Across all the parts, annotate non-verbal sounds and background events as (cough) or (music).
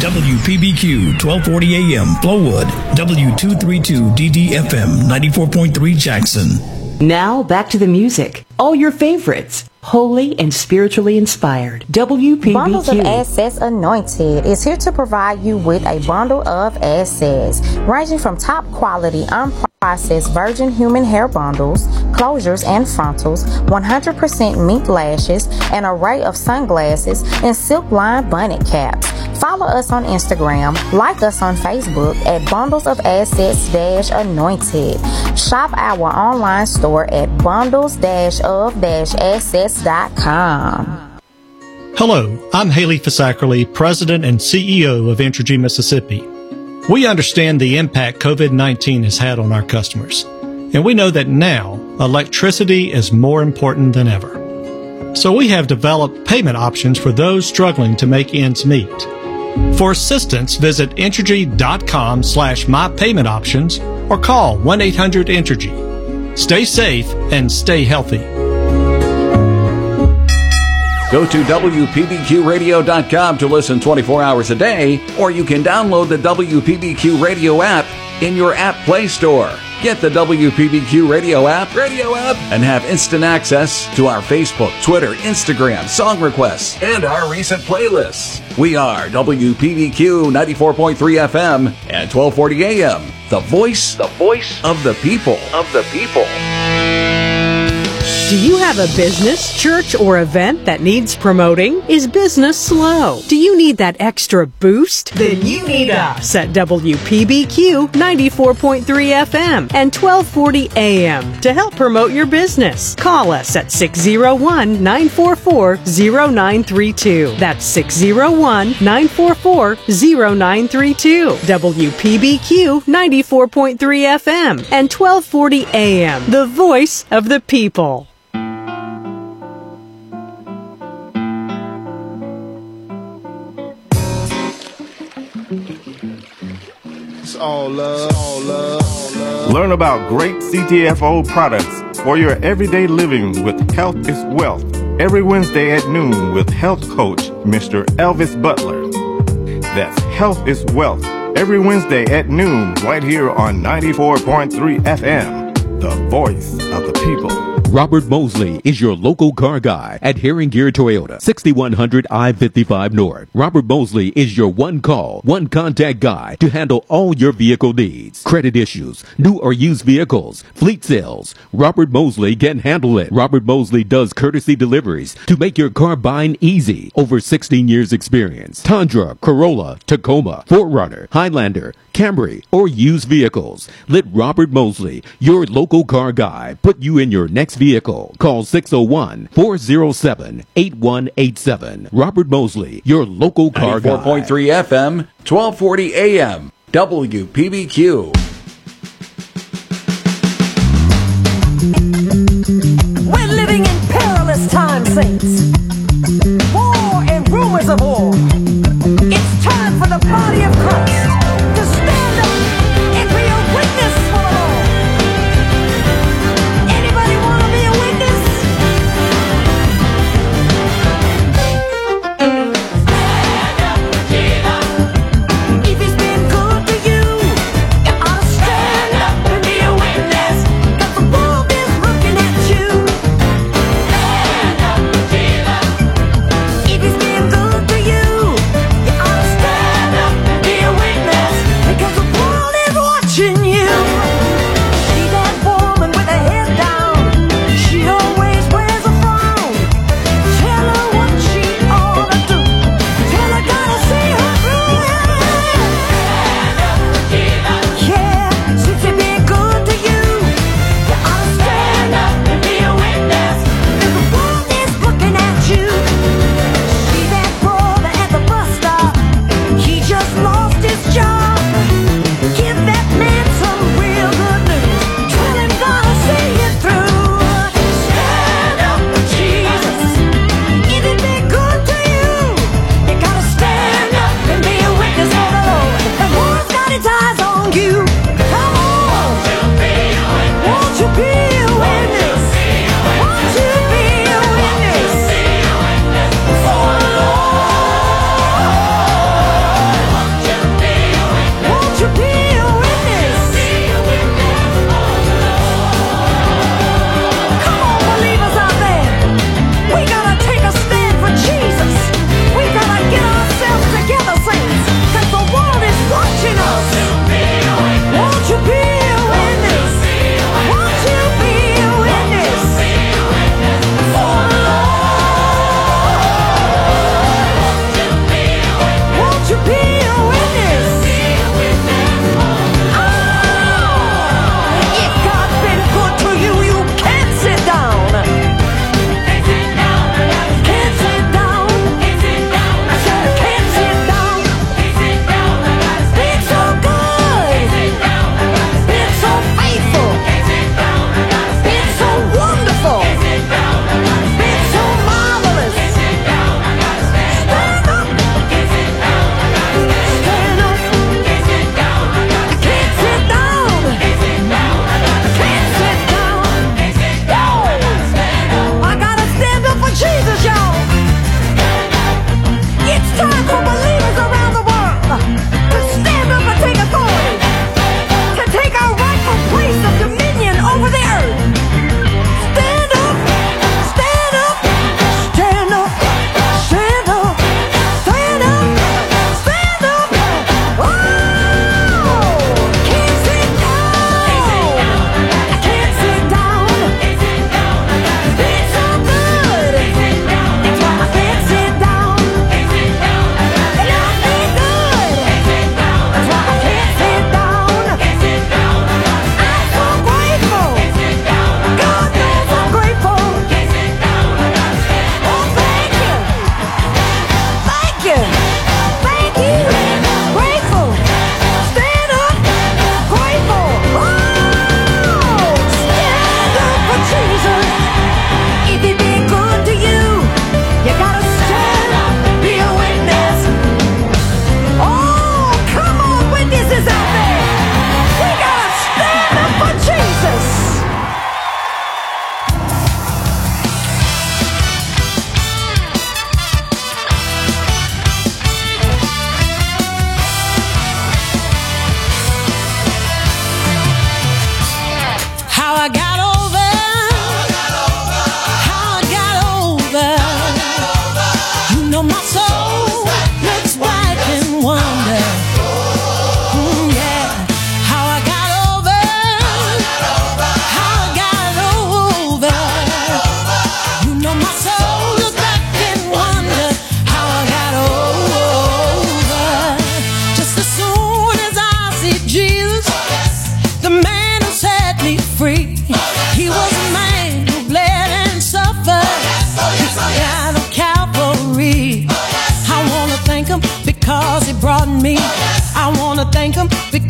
WPBQ 1240 AM Flowood, W232DDFM 94.3 Jackson. Now back to the music. All your favorites holy and spiritually inspired. WPBQ. Bundles of Assets Anointed is here to provide you with a bundle of assets ranging from top quality unprocessed virgin human hair bundles, closures and frontals, 100% mink lashes, an array of sunglasses, and silk lined bonnet caps. Follow us on Instagram, like us on Facebook at Bundles of Assets Anointed. Shop our online store at bundles of assets.com. Hello, I'm Haley Fisackerly, President and CEO of Entergy Mississippi. We understand the impact COVID 19 has had on our customers, and we know that now electricity is more important than ever. So we have developed payment options for those struggling to make ends meet. For assistance, visit Entergy.com slash mypaymentoptions or call 1-800-ENTERGY. Stay safe and stay healthy. Go to WPBQradio.com to listen 24 hours a day, or you can download the WPBQ Radio app in your app Play Store. Get the WPBQ Radio app, radio app, and have instant access to our Facebook, Twitter, Instagram, song requests, and our recent playlists. We are WPBQ 94.3 FM at 1240 AM. The voice, the voice of the people, of the people. Do you have a business, church, or event that needs promoting? Is business slow? Do you need that extra boost? Then you need us at WPBQ 94.3 FM and 1240 AM to help promote your business. Call us at 601 944 0932. That's 601 944 0932. WPBQ 94.3 FM and 1240 AM, the voice of the people. All love, all love. Learn about great CTFO products for your everyday living with Health is Wealth every Wednesday at noon with health coach Mr. Elvis Butler. That's Health is Wealth every Wednesday at noon right here on 94.3 FM, the voice of the people. Robert Mosley is your local car guy at Herrin-Gear Toyota, 6100 I-55 North. Robert Mosley is your one call, one contact guy to handle all your vehicle needs. Credit issues, new or used vehicles, fleet sales. Robert Mosley can handle it. Robert Mosley does courtesy deliveries to make your car buying easy. Over 16 years experience. Tundra, Corolla, Tacoma, 4Runner, Highlander, Camry, or used vehicles. Let Robert Mosley, your local car guy, put you in your next vehicle. Call 601 407 8187. Robert Mosley, your local car guy. 4.3 FM, 1240 AM, WPBQ. We're living in perilous times, saints. War and rumors of war.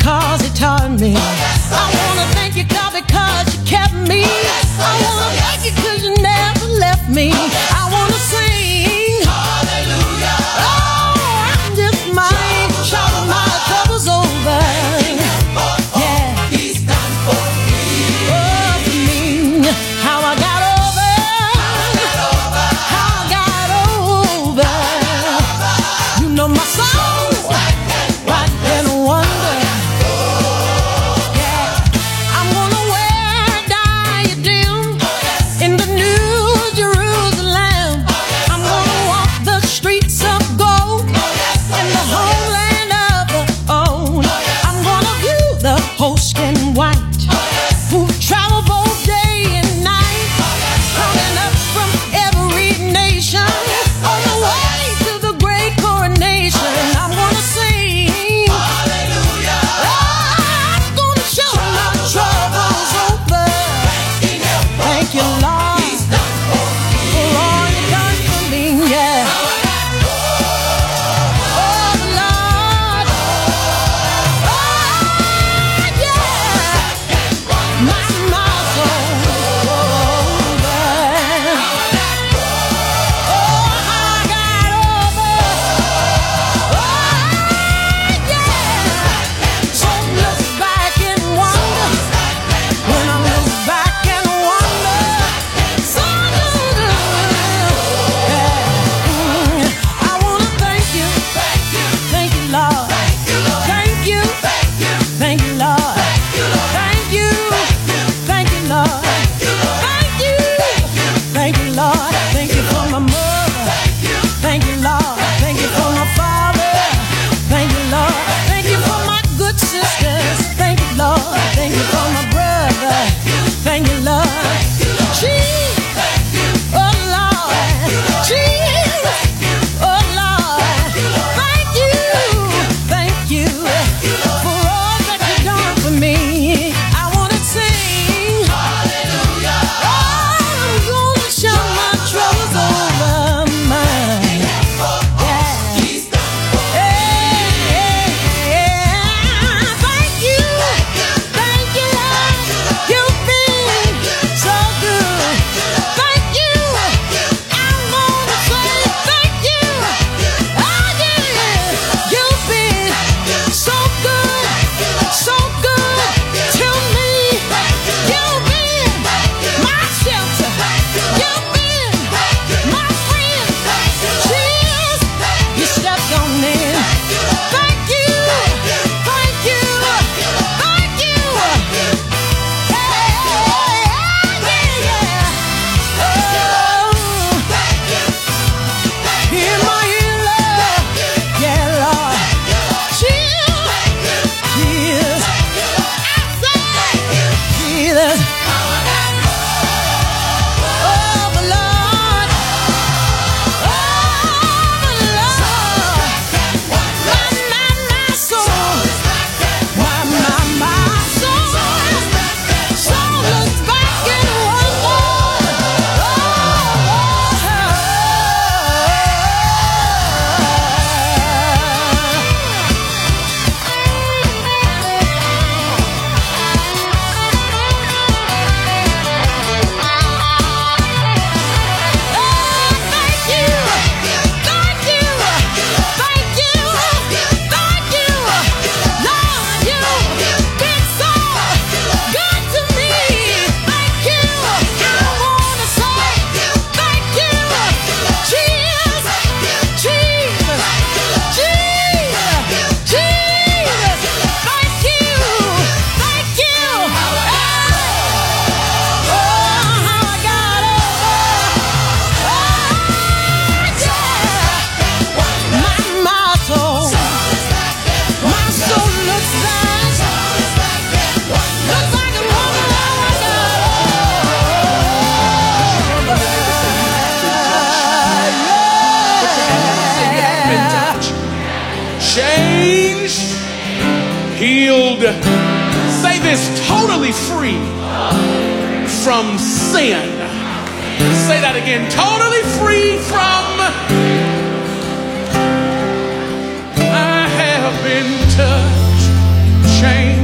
cause it taught me. Oh, yes, oh, I wanna sin. Say that again totally free from. I have been touched, changed.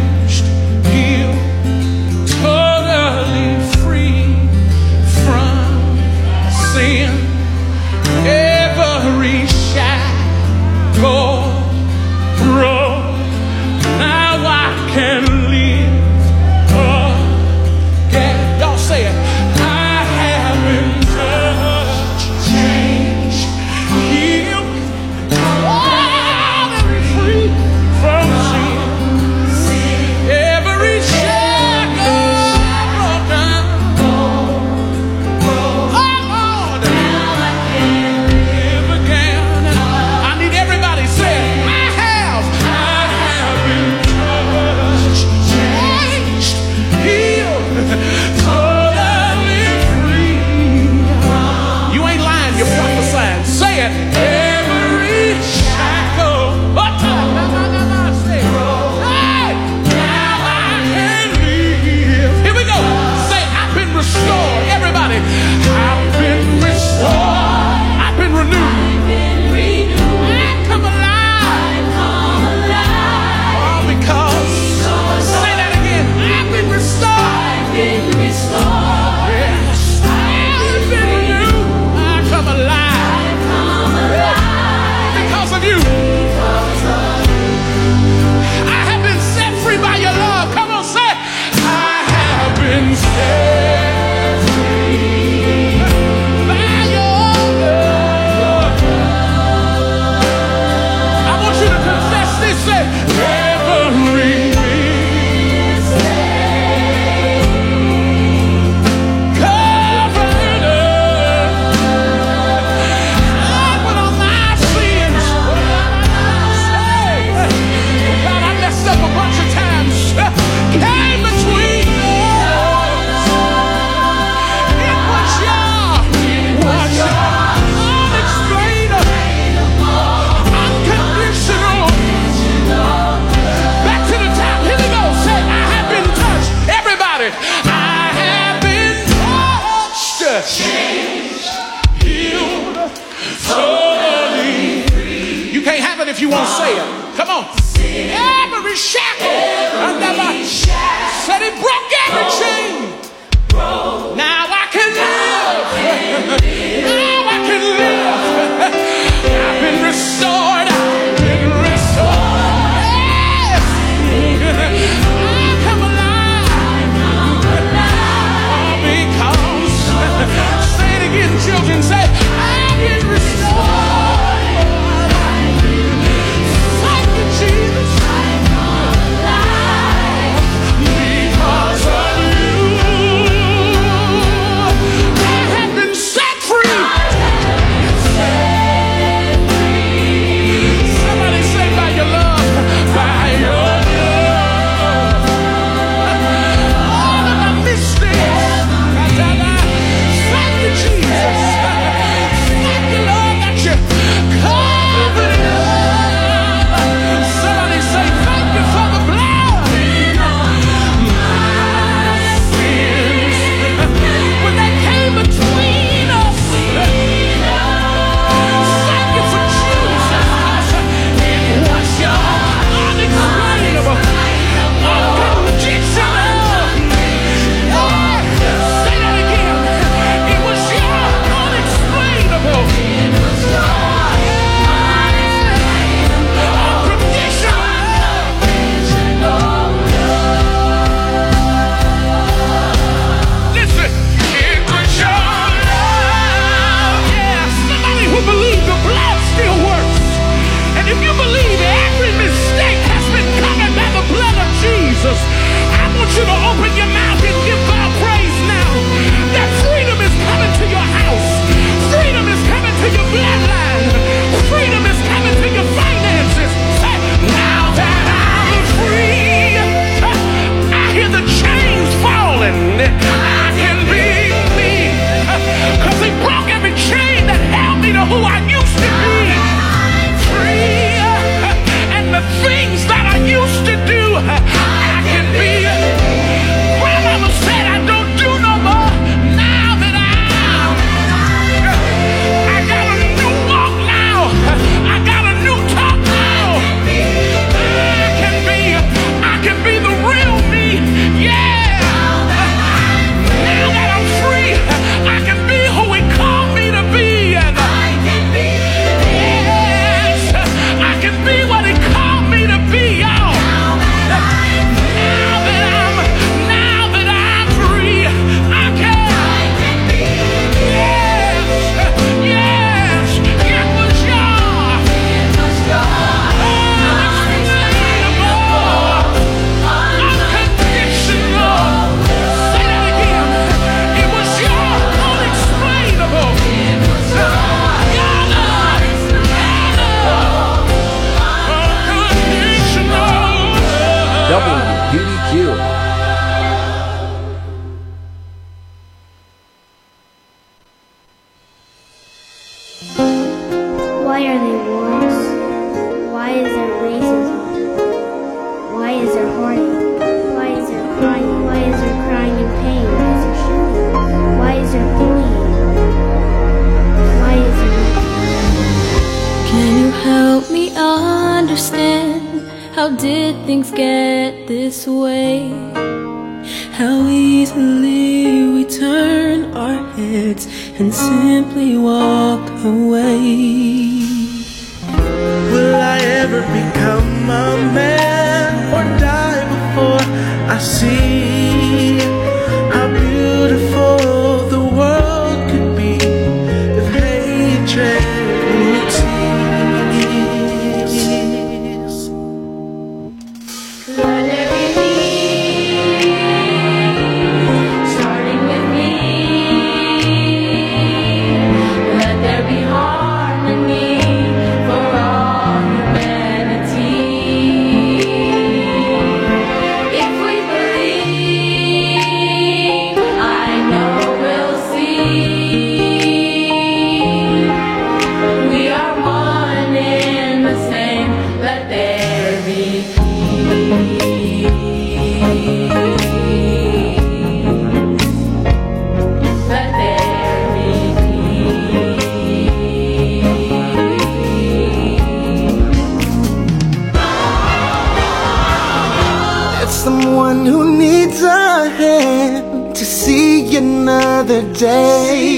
Today.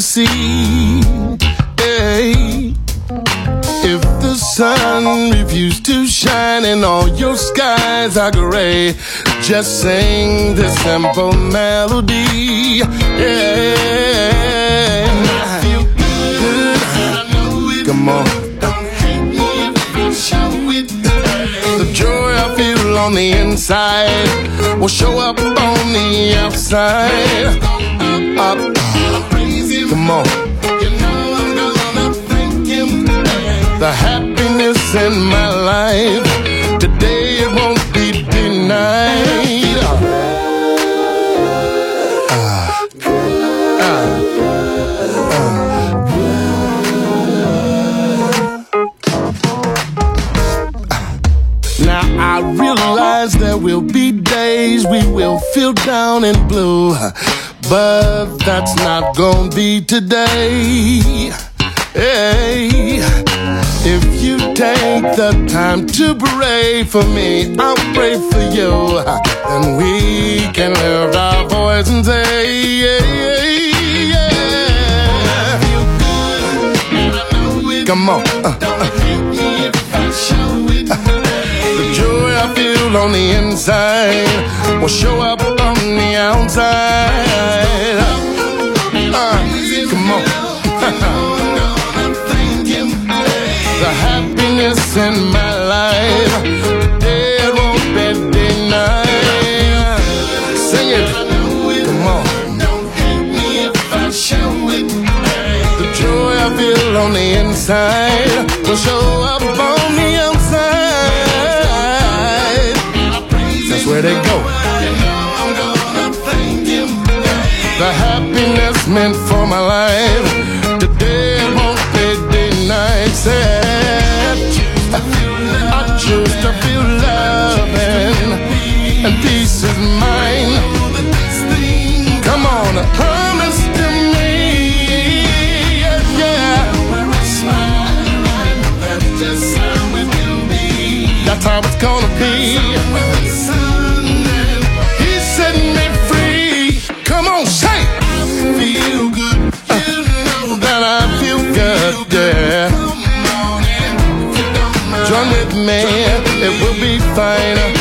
you see? Hey. If the sun refused to shine and all your skies are gray, just sing this simple melody. Yeah. I feel good, I know it. Come on. The joy I feel on the inside will show up on the outside. Up, up more. You. The happiness in my life today it won't be denied. Uh, uh, uh, now I realize there will be days we will feel down and blue. But that's not gonna be today. Hey, if you take the time to pray for me, I'll pray for you. And we can lift our voice and say, yeah, yeah, yeah. Come on. Uh, uh, I feel on the inside will show up on the outside. Uh, come on. (laughs) the happiness in my life, it won't be denied. Sing it. Come on. The joy I feel on the inside will show up on let it go. The happiness meant for fine.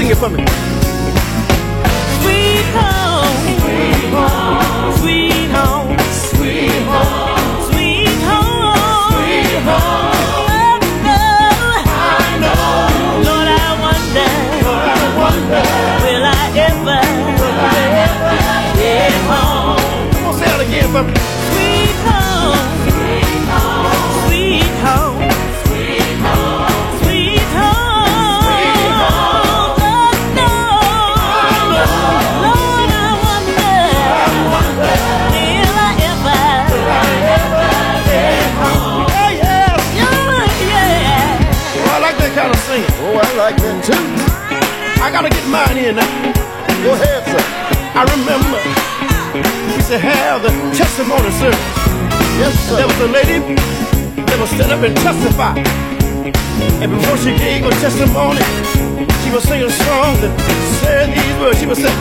Sing it for me. Sweet home, sweet home, I like that too. I gotta get mine in now. Go ahead, sir. I remember we used to have the testimony service. Yes, sir. There was a lady that would stand up and testify. And before she gave her testimony, she would sing a song that said these words. She would say,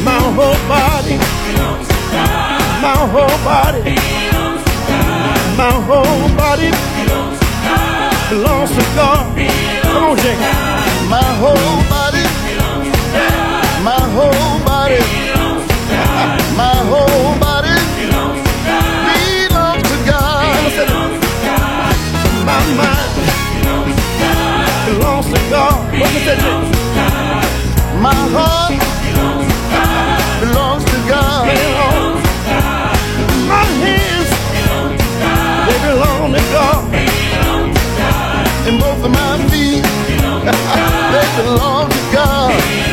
My whole body, my whole body, my whole body belongs to God. Come on. My whole body, my whole body, my whole body belongs to God. My mind belongs to God. My heart belongs to God. My hands, they belong to God. And both belong to God.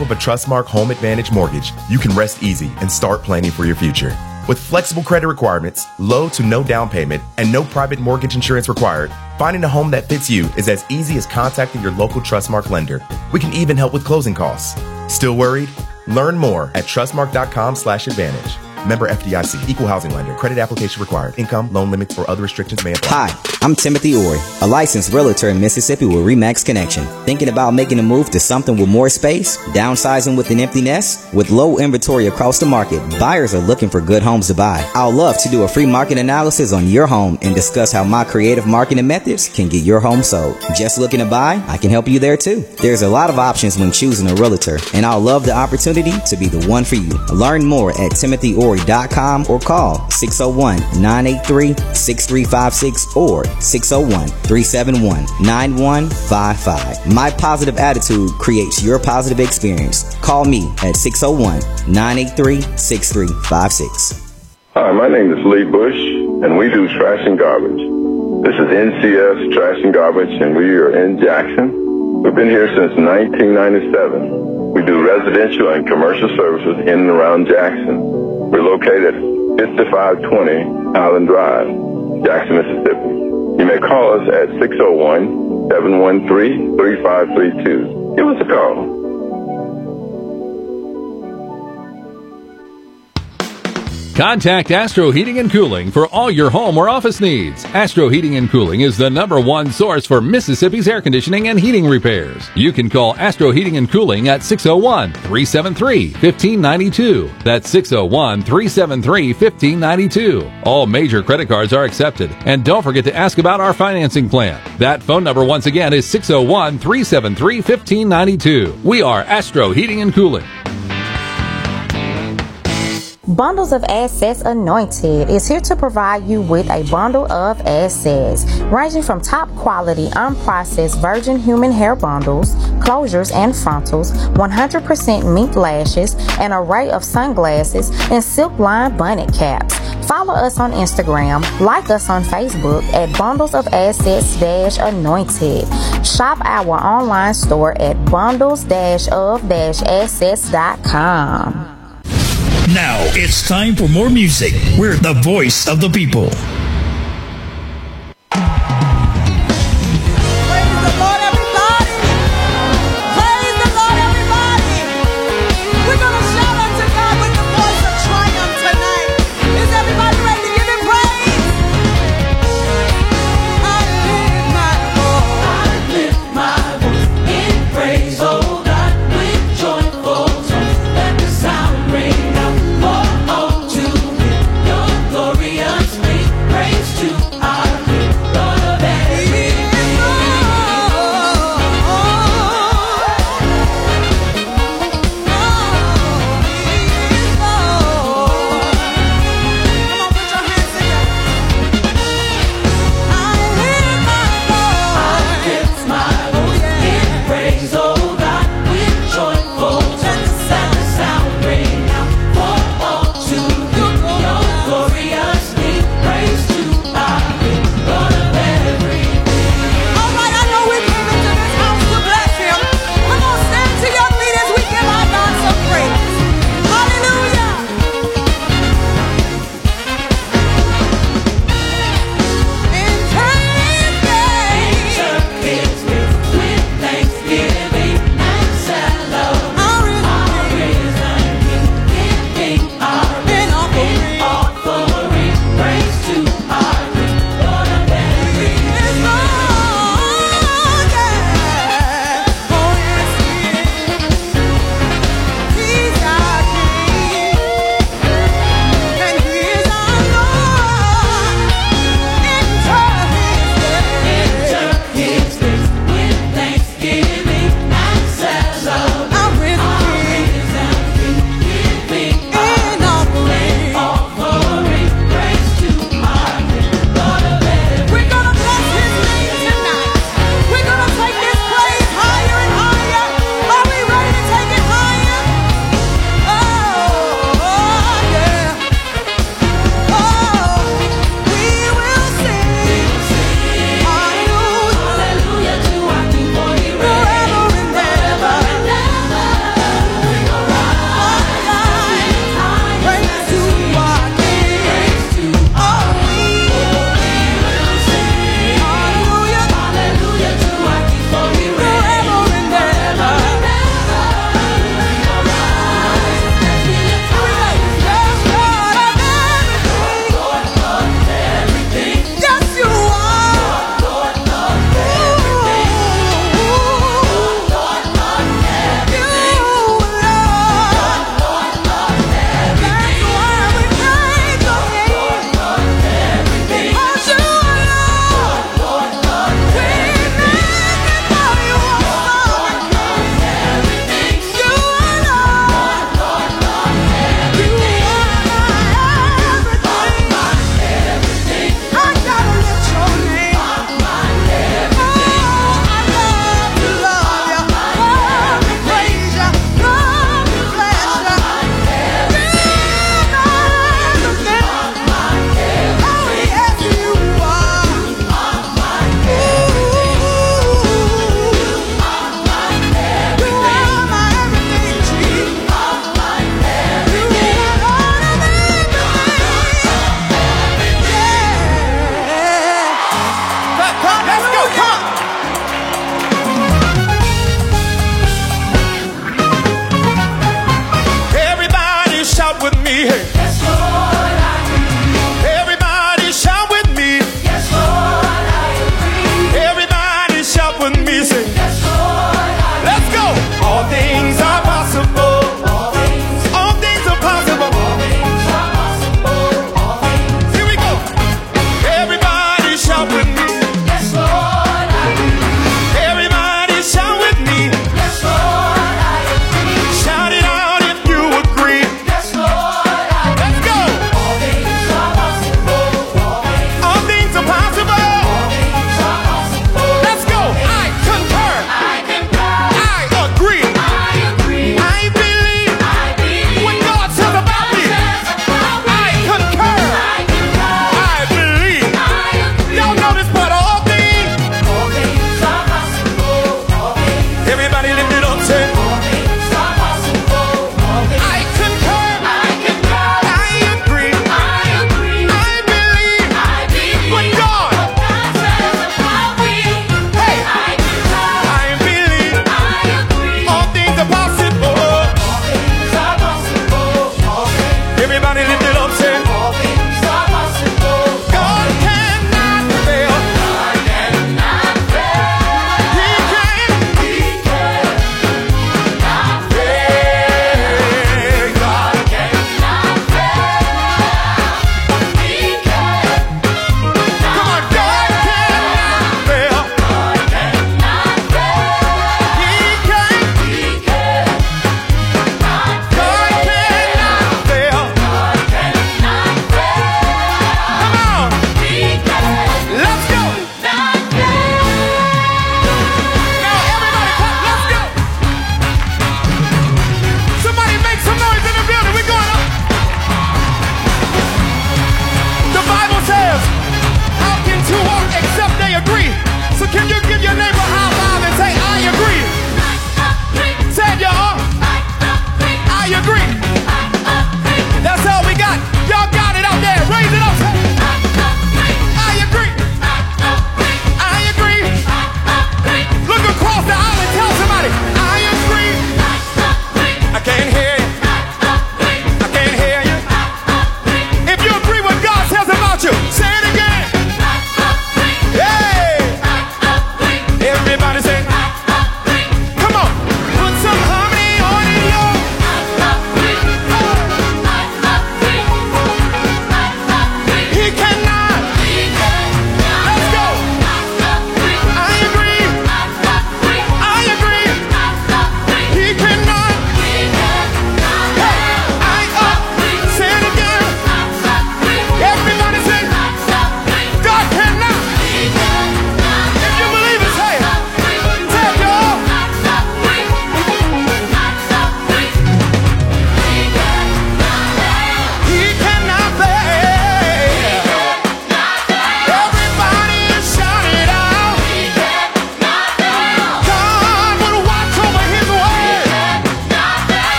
Of a Trustmark Home Advantage mortgage, you can rest easy and start planning for your future. With flexible credit requirements, low to no down payment, and no private mortgage insurance required, finding a home that fits you is as easy as contacting your local Trustmark lender. We can even help with closing costs. Still worried? Learn more at trustmark.com/advantage. Member FDIC, equal housing lender. Credit application required. Income, loan limits, or other restrictions may apply. Hi, I'm Timothy Ori, a licensed realtor in Mississippi with Remax Connection. Thinking about making a move to something with more space? Downsizing with an empty nest? With low inventory across the market, buyers are looking for good homes to buy. I'll love to do a free market analysis on your home and discuss how my creative marketing methods can get your home sold. Just looking to buy? I can help you there too. There's a lot of options when choosing a realtor, and I'll love the opportunity to be the one for you. Learn more at timothyori.com or call 601-983-6356 or 601-371-9155. My positive attitude creates your positive experience. Call me at 601-983-6356. Hi, my name is Lee Bush, and we do trash and garbage. This is NCS Trash and Garbage, and we are in Jackson. We've been here since 1997. We do residential and commercial services in and around Jackson. We're located at 5520 Island Drive, Jackson, Mississippi. You may call us at 601-713-3532. Give us a call. Contact Astro Heating and Cooling for all your home or office needs. Astro Heating and Cooling is the number one source for Mississippi's air conditioning and heating repairs. You can call Astro Heating and Cooling at 601 373 1592. That's 601 373 1592. All major credit cards are accepted. And don't forget to ask about our financing plan. That phone number once again is 601 373 1592. We are Astro Heating and Cooling. Bundles of Assets Anointed is here to provide you with a bundle of assets ranging from top quality unprocessed virgin human hair bundles, closures and frontals, 100% mink lashes, an array of sunglasses, and silk lined bonnet caps. Follow us on Instagram, like us on Facebook at Bundles of Assets Anointed. Shop our online store at bundles of assets.com. Now it's time for more music. We're the voice of the people.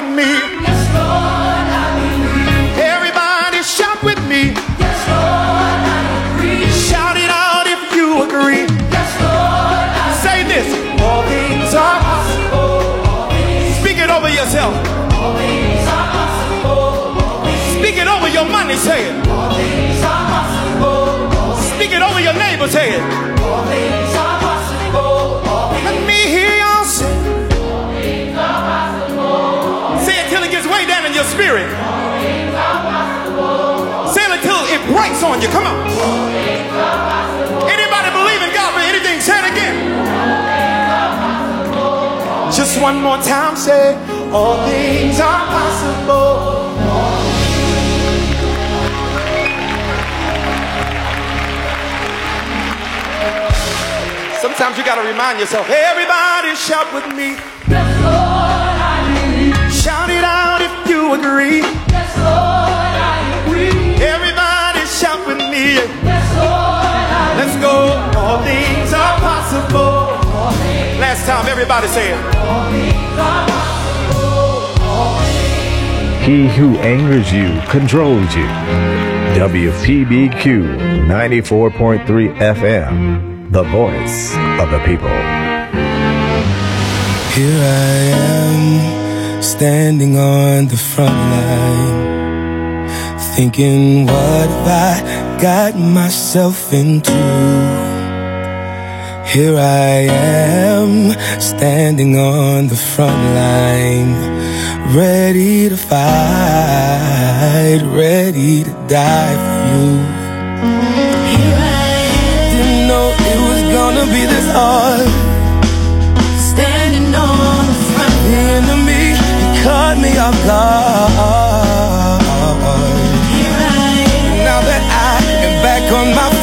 With me. Yes, Lord, I believe. Everybody shout with me. Yes, Lord, I agree. Shout it out if you agree. Yes, Lord, I Say this. All things are possible. Speak it over yourself. All things are possible. Speak it over your money. Say it. All things are possible. Speak it over your neighbor. Say spirit. Say it until it breaks on you. Come on. Anybody believe in God for anything? Say it again. Just one more time. Say, all things are possible. Sometimes you gotta remind yourself, everybody shout with me. You agree. Yes, Lord, I agree. Everybody shout with me. Yes, Lord, I Let's go. All things are possible. Last time, everybody say it. All things are He who angers you controls you. WPBQ 94.3 FM, the voice of the people. Here I am, standing on the front line, thinking, what have I got myself into? Here I am, standing on the front line, ready to fight, ready to die for you. Here I am, didn't know it was gonna be this hard. Am. Now that I am back on my